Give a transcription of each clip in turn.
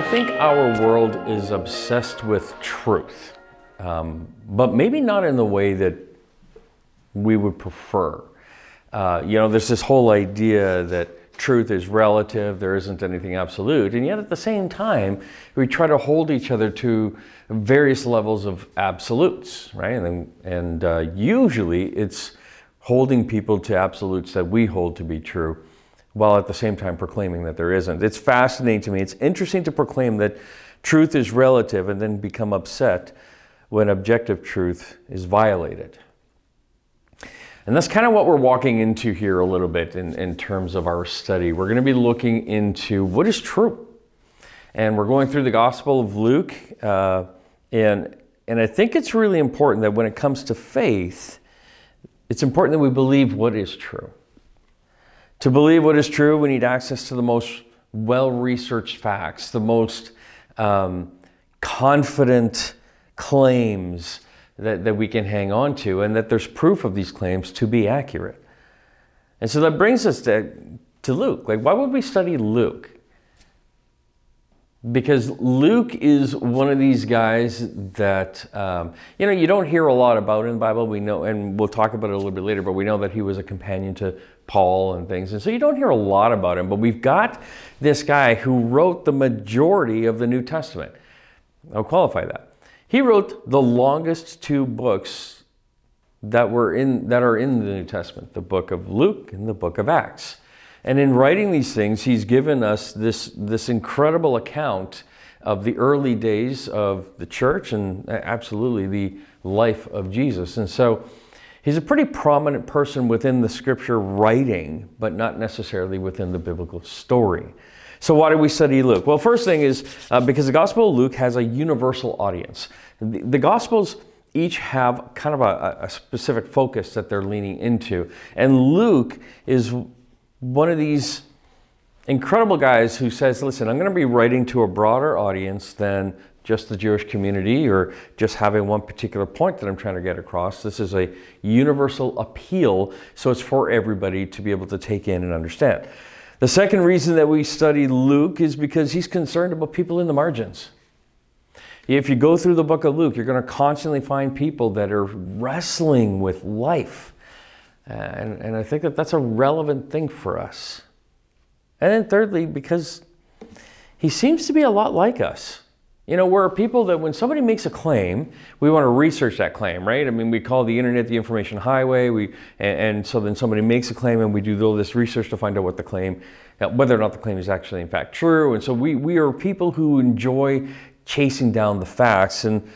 I think our world is obsessed with truth, um, but maybe not in the way that we would prefer. Uh, you know, there's this whole idea that truth is relative, there isn't anything absolute, and yet at the same time, we try to hold each other to various levels of absolutes, right? And, and uh, usually it's holding people to absolutes that we hold to be true while at the same time proclaiming that there isn't. It's fascinating to me. It's interesting to proclaim that truth is relative and then become upset when objective truth is violated. And that's kind of what we're walking into here a little bit in, in terms of our study. We're going to be looking into what is true. And we're going through the Gospel of Luke. Uh, and, and I think it's really important that when it comes to faith, it's important that we believe what is true. To believe what is true, we need access to the most well researched facts, the most um, confident claims that, that we can hang on to, and that there's proof of these claims to be accurate. And so that brings us to, to Luke. Like, why would we study Luke? because Luke is one of these guys that um, you know you don't hear a lot about in the Bible. We know, and we'll talk about it a little bit later. But we know that he was a companion to Paul and things, and so you don't hear a lot about him. But we've got this guy who wrote the majority of the New Testament. I'll qualify that. He wrote the longest two books that were in that are in the New Testament: the book of Luke and the book of Acts. And in writing these things, he's given us this, this incredible account of the early days of the church and uh, absolutely the life of Jesus. And so he's a pretty prominent person within the scripture writing, but not necessarily within the biblical story. So, why do we study Luke? Well, first thing is uh, because the Gospel of Luke has a universal audience. The, the Gospels each have kind of a, a specific focus that they're leaning into. And Luke is one of these incredible guys who says, listen, I'm going to be writing to a broader audience than just the Jewish community or just having one particular point that I'm trying to get across. This is a universal appeal, so it's for everybody to be able to take in and understand. The second reason that we study Luke is because he's concerned about people in the margins. If you go through the book of Luke, you're going to constantly find people that are wrestling with life uh, and, and I think that that's a relevant thing for us. And then, thirdly, because he seems to be a lot like us. You know, we're people that when somebody makes a claim, we want to research that claim, right? I mean, we call the internet the information highway. We, and, and so then somebody makes a claim and we do all this research to find out what the claim, uh, whether or not the claim is actually in fact true. And so we, we are people who enjoy chasing down the facts. And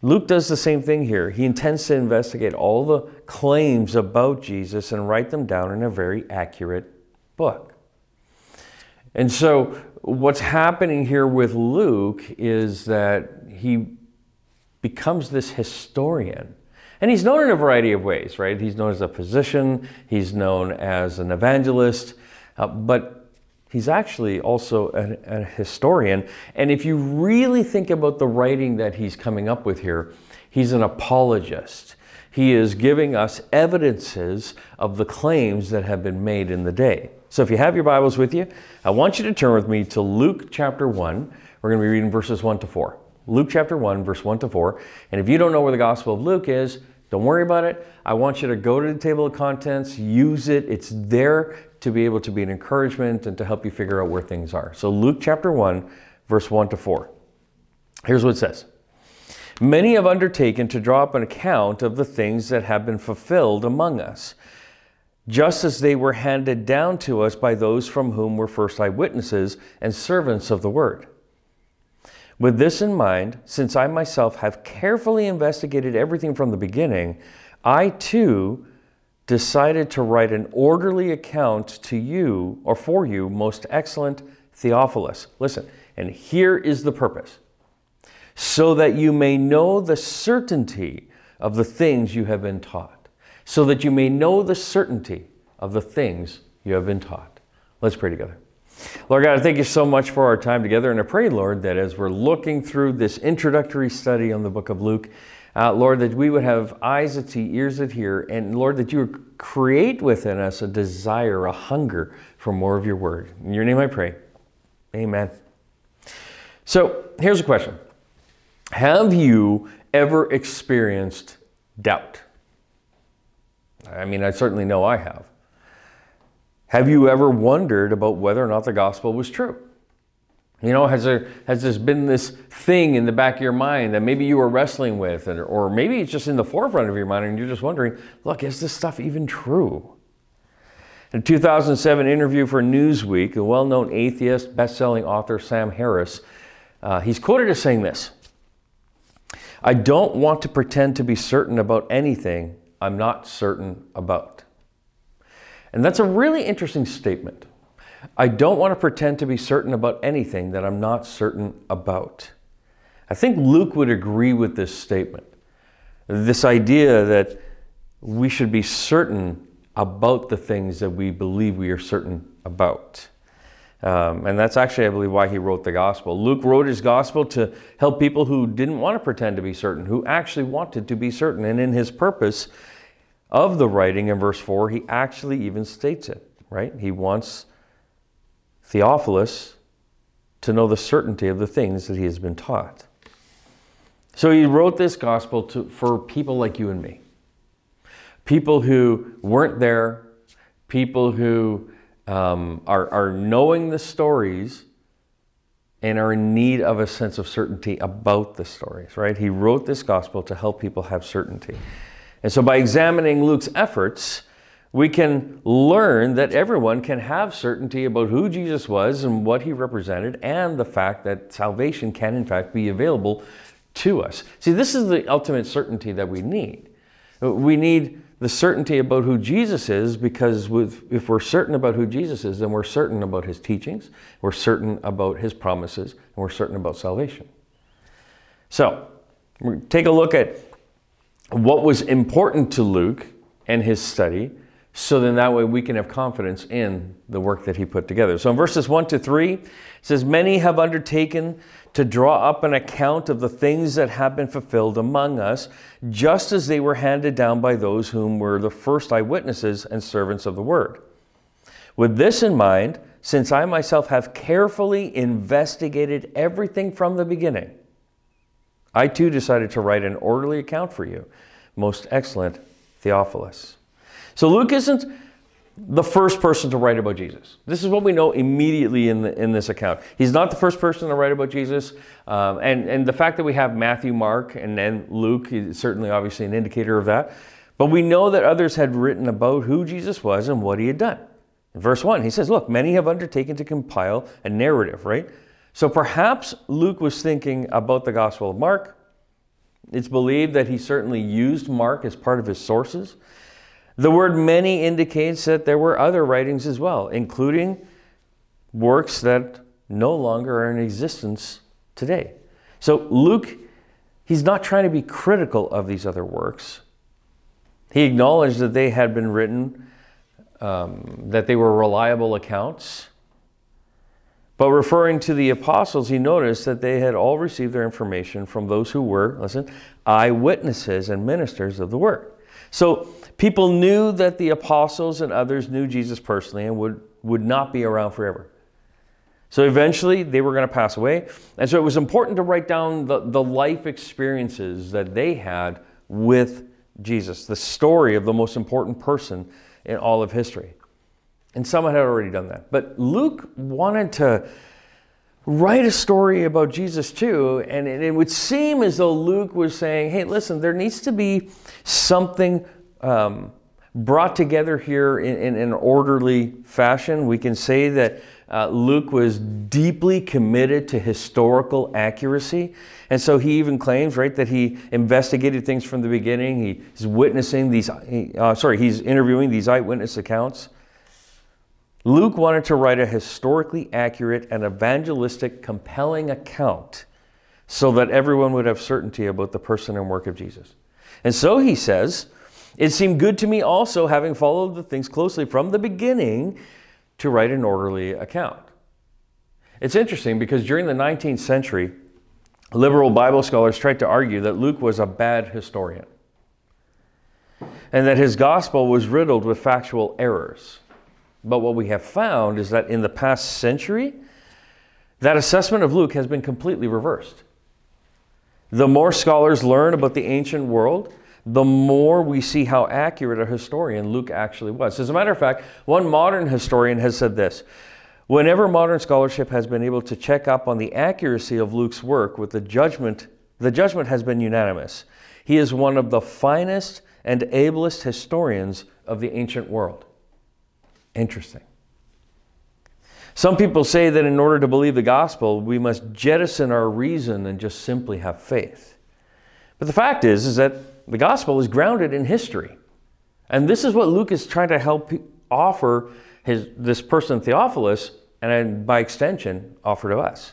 Luke does the same thing here. He intends to investigate all the claims about Jesus and write them down in a very accurate book. And so, what's happening here with Luke is that he becomes this historian. And he's known in a variety of ways, right? He's known as a physician, he's known as an evangelist, uh, but He's actually also a, a, historian. And if you really think about the writing that he's coming up with here, he's an apologist. He is giving us evidences of the claims that have been made in the day. So if you have your Bibles with you, I want you to turn with me to Luke chapter 1. We're going to be reading verses 1 to 4. Luke chapter 1, verse 1 to 4. And if you don't know where the Gospel of Luke is, don't worry about it. I want you to go to the table of contents, use it. It's there to be able to be an encouragement and to help you figure out where things are. So, Luke chapter 1, verse 1 to 4. Here's what it says Many have undertaken to draw up an account of the things that have been fulfilled among us, just as they were handed down to us by those from whom were first eyewitnesses and servants of the word. With this in mind, since I myself have carefully investigated everything from the beginning, I too decided to write an orderly account to you, or for you, most excellent Theophilus. Listen, and here is the purpose so that you may know the certainty of the things you have been taught. So that you may know the certainty of the things you have been taught. Let's pray together. Lord God, I thank you so much for our time together. And I pray, Lord, that as we're looking through this introductory study on the book of Luke, uh, Lord, that we would have eyes that see, ears that hear, and Lord, that you would create within us a desire, a hunger for more of your word. In your name I pray. Amen. So here's a question Have you ever experienced doubt? I mean, I certainly know I have. Have you ever wondered about whether or not the gospel was true? You know, has there has there been this thing in the back of your mind that maybe you were wrestling with, or maybe it's just in the forefront of your mind, and you're just wondering, look, is this stuff even true? In a 2007 interview for Newsweek, a well-known atheist, best-selling author Sam Harris, uh, he's quoted as saying this: "I don't want to pretend to be certain about anything I'm not certain about." And that's a really interesting statement. I don't want to pretend to be certain about anything that I'm not certain about. I think Luke would agree with this statement. This idea that we should be certain about the things that we believe we are certain about. Um, and that's actually, I believe, why he wrote the gospel. Luke wrote his gospel to help people who didn't want to pretend to be certain, who actually wanted to be certain. And in his purpose of the writing in verse 4, he actually even states it, right? He wants Theophilus to know the certainty of the things that he has been taught. So he wrote this gospel to, for people like you and me. People who weren't there, people who um, are, are knowing the stories and are in need of a sense of certainty about the stories, right? He wrote this gospel to help people have certainty. And so by examining Luke's efforts, we can learn that everyone can have certainty about who Jesus was and what he represented, and the fact that salvation can, in fact, be available to us. See, this is the ultimate certainty that we need. We need the certainty about who Jesus is because if we're certain about who Jesus is, then we're certain about his teachings, we're certain about his promises, and we're certain about salvation. So, take a look at what was important to Luke and his study so then that way we can have confidence in the work that he put together. So in verses 1 to 3, it says, Many have undertaken to draw up an account of the things that have been fulfilled among us, just as they were handed down by those whom were the first eyewitnesses and servants of the word. With this in mind, since I myself have carefully investigated everything from the beginning, I too decided to write an orderly account for you, most excellent Theophilus. So Luke isn't the first person to write about Jesus. This is what we know immediately in, the, in this account. He's not the first person to write about Jesus. Um, and, and the fact that we have Matthew, Mark, and then Luke is certainly obviously an indicator of that. But we know that others had written about who Jesus was and what he had done. In verse 1, he says, Look, many have undertaken to compile a narrative, right? So perhaps Luke was thinking about the Gospel of Mark. It's believed that he certainly used Mark as part of his sources. The word many indicates that there were other writings as well, including works that no longer are in existence today. So Luke, he's not trying to be critical of these other works. He acknowledged that they had been written, um, that they were reliable accounts. But referring to the apostles, he noticed that they had all received their information from those who were, listen, eyewitnesses and ministers of the word. So people knew that the apostles and others knew Jesus personally and would, would not be around forever. So eventually they were going to pass away. And so it was important to write down the, the life experiences that they had with Jesus, the story of the most important person in all of history. And someone had already done that. But Luke wanted to write a story about Jesus too. And it, would seem as though Luke was saying, hey, listen, there needs to be something um, brought together here in, in, an orderly fashion. We can say that uh, Luke was deeply committed to historical accuracy. And so he even claims, right, that he investigated things from the beginning. he's witnessing these, uh, sorry, he's interviewing these eyewitness accounts. Luke wanted to write a historically accurate and evangelistic, compelling account so that everyone would have certainty about the person and work of Jesus. And so he says, It seemed good to me also, having followed the things closely from the beginning, to write an orderly account. It's interesting because during the 19th century, liberal Bible scholars tried to argue that Luke was a bad historian and that his gospel was riddled with factual errors. But what we have found is that in the past century, that assessment of Luke has been completely reversed. The more scholars learn about the ancient world, the more we see how accurate a historian Luke actually was. As a matter of fact, one modern historian has said this Whenever modern scholarship has been able to check up on the accuracy of Luke's work with the judgment, the judgment has been unanimous. He is one of the finest and ablest historians of the ancient world. Interesting. Some people say that in order to believe the gospel, we must jettison our reason and just simply have faith. But the fact is, is that the gospel is grounded in history. And this is what Luke is trying to help offer his, this person, Theophilus, and by extension, offer to us.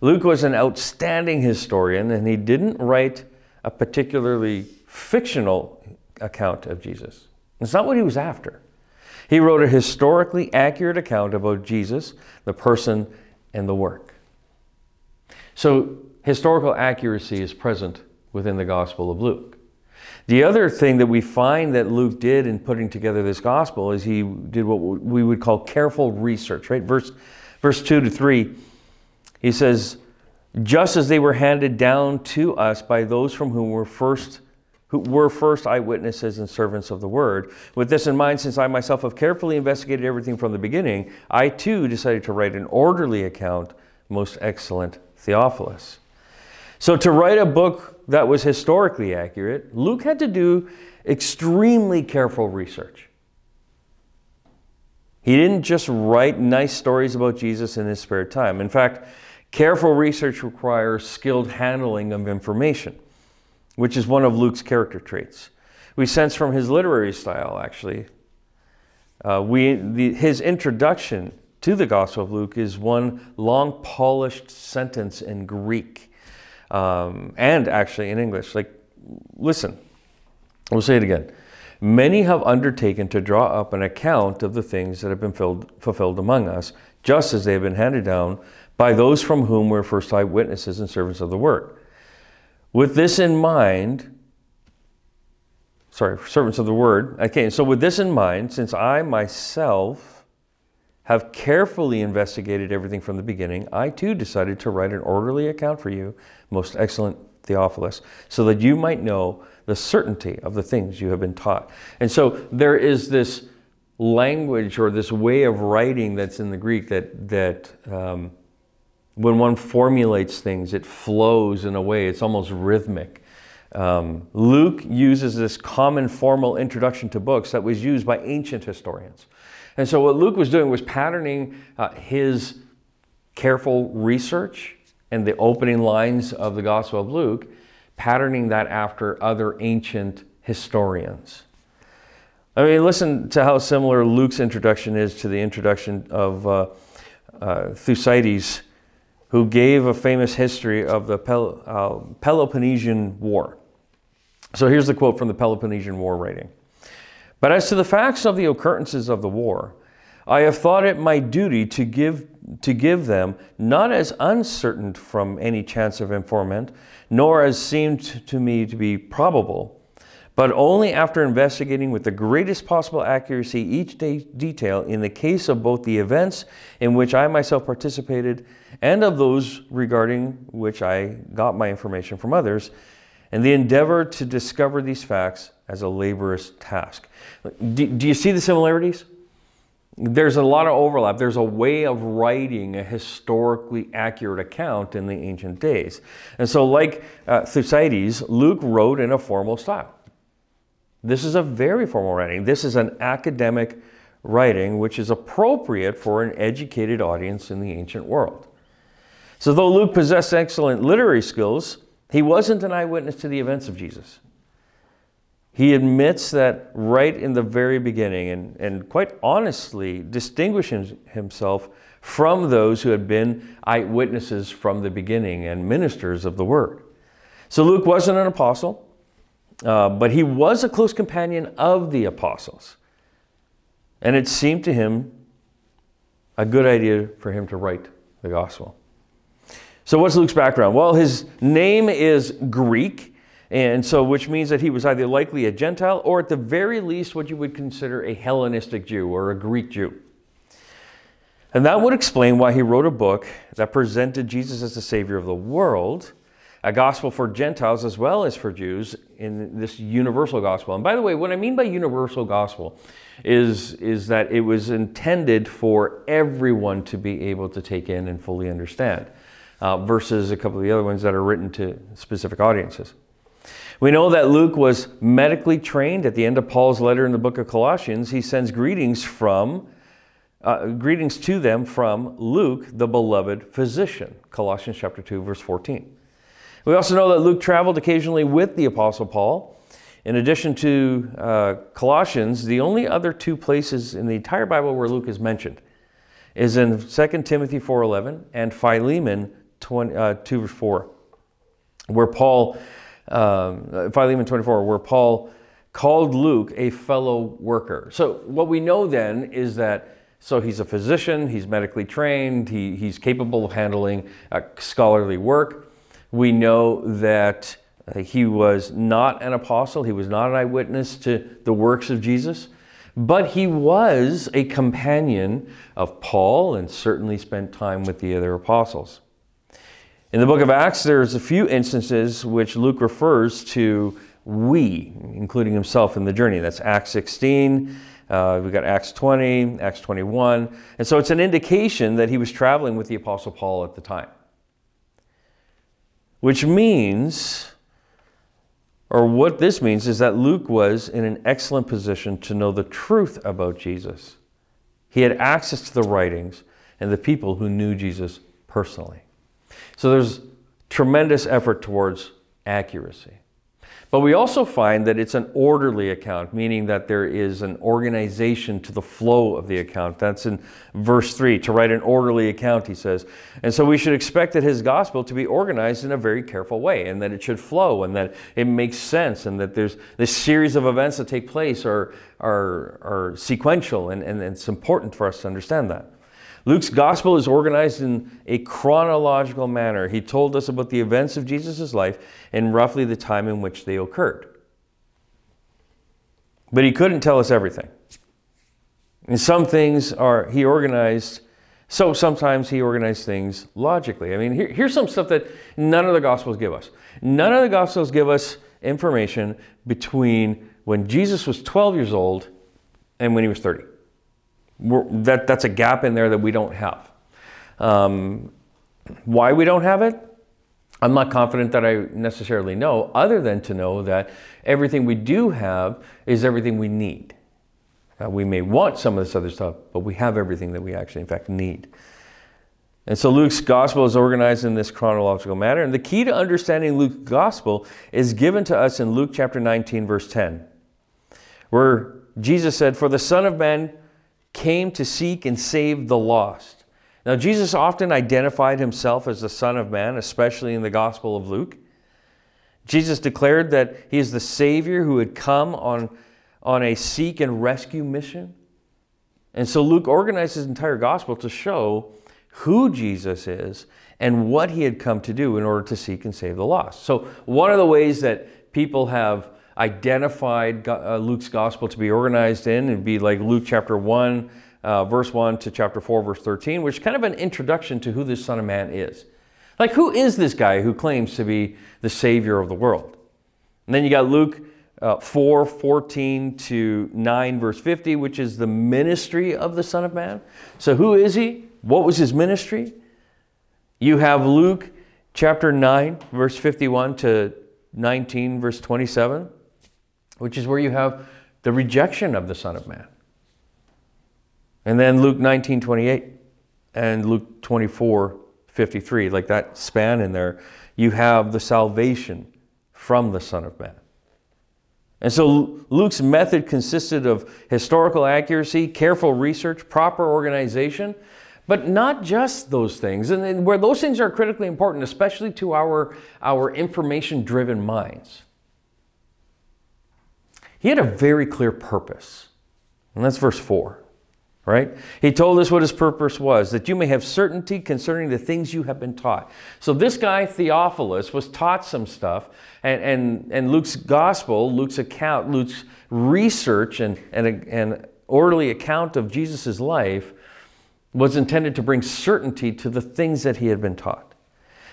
Luke was an outstanding historian, and he didn't write a particularly fictional account of Jesus. It's not what he was after. He wrote a historically accurate account about Jesus, the person, and the work. So, historical accuracy is present within the Gospel of Luke. The other thing that we find that Luke did in putting together this gospel is he did what we would call careful research, right? Verse, verse 2 to 3, he says, Just as they were handed down to us by those from whom we were first who were first eyewitnesses and servants of the word. With this in mind, since I myself have carefully investigated everything from the beginning, I too decided to write an orderly account, most excellent Theophilus. So, to write a book that was historically accurate, Luke had to do extremely careful research. He didn't just write nice stories about Jesus in his spare time. In fact, careful research requires skilled handling of information which is one of Luke's character traits. We sense from his literary style, actually. Uh, we, the, his introduction to the Gospel of Luke is one long, polished sentence in Greek um, and actually in English. Like, listen, we'll say it again. Many have undertaken to draw up an account of the things that have been filled, fulfilled among us, just as they have been handed down by those from whom we're first eyewitnesses and servants of the word. With this in mind, sorry, servants of the word. Okay, so with this in mind, since I myself have carefully investigated everything from the beginning, I too decided to write an orderly account for you, most excellent Theophilus, so that you might know the certainty of the things you have been taught. And so there is this language or this way of writing that's in the Greek that that um, when one formulates things, it flows in a way, it's almost rhythmic. Um, Luke uses this common formal introduction to books that was used by ancient historians. And so, what Luke was doing was patterning uh, his careful research and the opening lines of the Gospel of Luke, patterning that after other ancient historians. I mean, listen to how similar Luke's introduction is to the introduction of uh, uh, Thucydides who gave a famous history of the Pel- uh, Peloponnesian War. So here's the quote from the Peloponnesian War writing. But as to the facts of the occurrences of the war, I have thought it my duty to give, to give them not as uncertain from any chance of informant, nor as seemed to me to be probable, but only after investigating with the greatest possible accuracy each detail in the case of both the events in which I myself participated and of those regarding which I got my information from others, and the endeavor to discover these facts as a laborious task. Do, do you see the similarities? There's a lot of overlap. There's a way of writing a historically accurate account in the ancient days. And so, like uh, Thucydides, Luke wrote in a formal style. This is a very formal writing. This is an academic writing which is appropriate for an educated audience in the ancient world. So, though Luke possessed excellent literary skills, he wasn't an eyewitness to the events of Jesus. He admits that right in the very beginning and, and quite honestly distinguishes himself from those who had been eyewitnesses from the beginning and ministers of the word. So, Luke wasn't an apostle. Uh, but he was a close companion of the apostles. And it seemed to him a good idea for him to write the gospel. So, what's Luke's background? Well, his name is Greek, and so which means that he was either likely a Gentile or, at the very least, what you would consider a Hellenistic Jew or a Greek Jew. And that would explain why he wrote a book that presented Jesus as the Savior of the world, a gospel for Gentiles as well as for Jews in this universal gospel. And by the way, what I mean by universal gospel is, is that it was intended for everyone to be able to take in and fully understand, uh, versus a couple of the other ones that are written to specific audiences. We know that Luke was medically trained. At the end of Paul's letter in the book of Colossians, he sends greetings from uh, greetings to them from Luke, the beloved physician. Colossians chapter 2, verse 14. We also know that Luke traveled occasionally with the Apostle Paul. In addition to uh, Colossians, the only other two places in the entire Bible where Luke is mentioned is in 2 Timothy 4.11 and Philemon 20, uh, 2 verse 4, where Paul, um, Philemon 24, where Paul called Luke a fellow worker. So what we know then is that so he's a physician, he's medically trained, he, he's capable of handling uh, scholarly work. We know that uh, he was not an apostle, he was not an eyewitness to the works of Jesus, but he was a companion of Paul and certainly spent time with the other apostles. In the book of Acts, there's a few instances which Luke refers to we, including himself in the journey. That's Acts 16, uh, we've got Acts 20, Acts 21. And so it's an indication that he was traveling with the Apostle Paul at the time. Which means, or what this means, is that Luke was in an excellent position to know the truth about Jesus. He had access to the writings and the people who knew Jesus personally. So there's tremendous effort towards accuracy. But we also find that it's an orderly account, meaning that there is an organization to the flow of the account. That's in verse 3. To write an orderly account, he says. And so we should expect that his gospel to be organized in a very careful way, and that it should flow, and that it makes sense, and that there's this series of events that take place are, are, are sequential, and, and it's important for us to understand that. Luke's gospel is organized in a chronological manner. He told us about the events of Jesus' life and roughly the time in which they occurred. But he couldn't tell us everything. And some things are, he organized, so sometimes he organized things logically. I mean, here, here's some stuff that none of the Gospels give us. None of the Gospels give us information between when Jesus was 12 years old and when he was 30 that, that's a gap in there that we don't have. Um, why we don't have it? I'm not confident that I necessarily know, other than to know that everything we do have is everything we need. Uh, we may want some of this other stuff, but we have everything that we actually, in fact, need. And so Luke's gospel is organized in this chronological manner. And the key to understanding Luke's gospel is given to us in Luke chapter 19, verse 10, where Jesus said, For the Son of Man came to seek and save the lost. Now, Jesus often identified himself as the Son of Man, especially in the Gospel of Luke. Jesus declared that he is the Savior who had come on, on a seek and rescue mission. And so Luke organized his entire gospel to show who Jesus is and what he had come to do in order to seek and save the lost. So, one of the ways that people have identified uh, Luke's gospel to be organized in. It'd be like Luke chapter 1, uh, verse 1 to chapter 4, verse 13, which is kind of an introduction to who this Son of Man is. Like, who is this guy who claims to be the Savior of the world? And then you got Luke uh, 4, 14 to 9, verse 50, which is the ministry of the Son of Man. So, who is he? What was his ministry? You have Luke chapter 9, verse 51 to 19, verse 27 which is where you have the rejection of the Son of Man. And then Luke 19, 28 and Luke 24, 53, like that span in there, you have the salvation from the Son of Man. And so Luke's method consisted of historical accuracy, careful research, proper organization, but not just those things. And where those things are critically important, especially to our, our information driven minds. He had a very clear purpose. And that's verse 4, right? He told us what his purpose was that you may have certainty concerning the things you have been taught. So this guy, Theophilus, was taught some stuff, and, and, and Luke's gospel, Luke's account, Luke's research and, and, and orderly account of Jesus' life was intended to bring certainty to the things that he had been taught.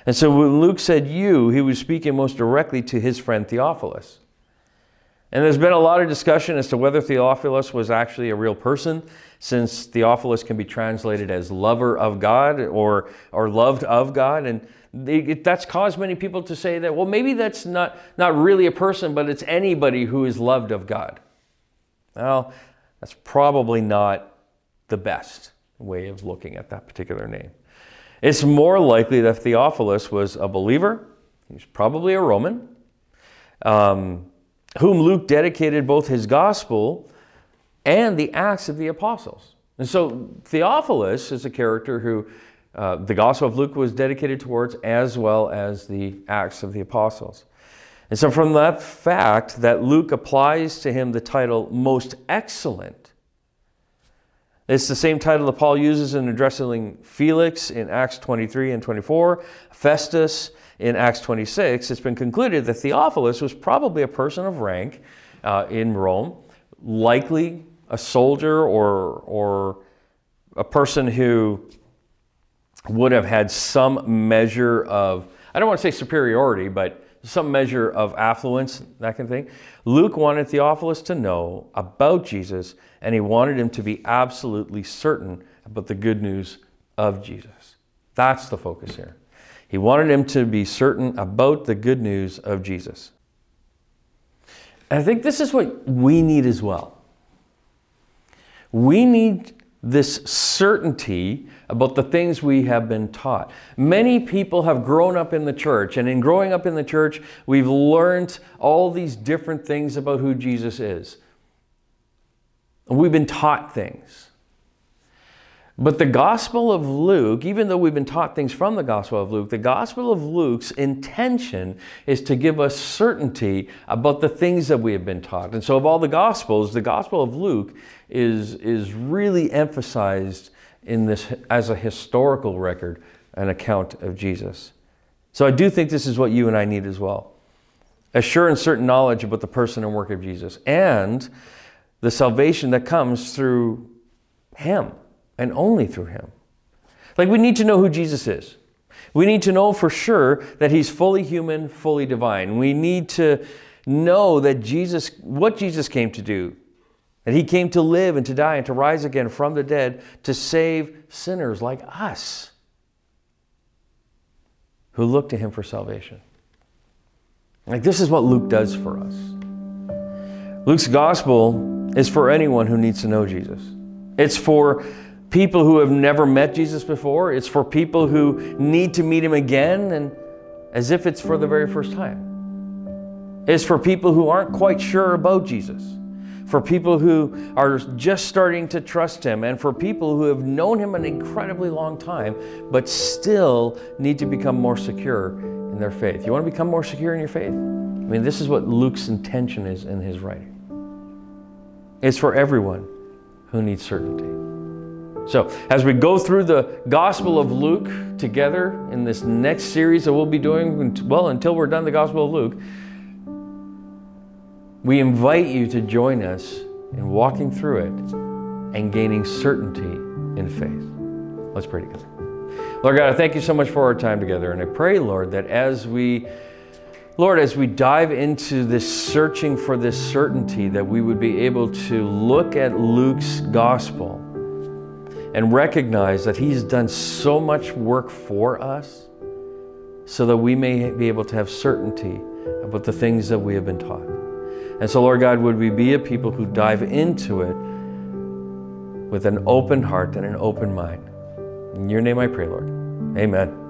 And so when Luke said you, he was speaking most directly to his friend Theophilus. And there's been a lot of discussion as to whether Theophilus was actually a real person, since Theophilus can be translated as lover of God or, or loved of God. And that's caused many people to say that, well, maybe that's not, not really a person, but it's anybody who is loved of God. Well, that's probably not the best way of looking at that particular name. It's more likely that Theophilus was a believer, he's probably a Roman, um, whom Luke dedicated both his gospel and the Acts of the Apostles. And so Theophilus is a character who uh, the Gospel of Luke was dedicated towards, as well as the Acts of the Apostles. And so, from that fact that Luke applies to him the title most excellent, it's the same title that Paul uses in addressing Felix in Acts 23 and 24, Festus in Acts 26. It's been concluded that Theophilus was probably a person of rank uh, in Rome, likely a soldier or, or a person who would have had some measure of, I don't want to say superiority, but some measure of affluence, that kind of thing. Luke wanted Theophilus to know about Jesus, and he wanted him to be absolutely certain about the good news of Jesus. That's the focus here. He wanted him to be certain about the good news of Jesus. And I think this is what we need as well. We need this certainty about the things we have been taught. Many people have grown up in the church, and in growing up in the church, we've learned all these different things about who Jesus is. We've been taught things. But the Gospel of Luke, even though we've been taught things from the Gospel of Luke, the Gospel of Luke's intention is to give us certainty about the things that we have been taught. And so, of all the Gospels, the Gospel of Luke is, is really emphasized in this as a historical record, an account of Jesus. So, I do think this is what you and I need as well a sure and certain knowledge about the person and work of Jesus and the salvation that comes through Him and only through him. Like we need to know who Jesus is. We need to know for sure that he's fully human, fully divine. We need to know that Jesus, what Jesus came to do, that he came to live and to die and to rise again from the dead to save sinners like us who look to him for salvation. Like this is what Luke does for us. Luke's gospel is for anyone who needs to know Jesus. It's for people who have never met Jesus before. It's for people who need to meet him again and as if it's for the very first time. It's for people who aren't quite sure about Jesus, for people who are just starting to trust him, and for people who have known him an incredibly long time but still need to become more secure in their faith. You want to become more secure in your faith? I mean, this is what Luke's intention is in his writing. It's for everyone who needs certainty. So, as we go through the Gospel of Luke together in this next series that we'll be doing, well, until we're done the Gospel of Luke, we invite you to join us in walking through it and gaining certainty in faith. Let's pray together. Lord God, I thank you so much for our time together. And I pray, Lord, that as we Lord, as we dive into this searching for this certainty, that we would be able to look at Luke's gospel and recognize that He's done so much work for us so that we may be able to have certainty about the things that we have been taught. And so, Lord God, would we be a people who dive into it with an open heart and an open mind? In your name I pray, Lord. Amen.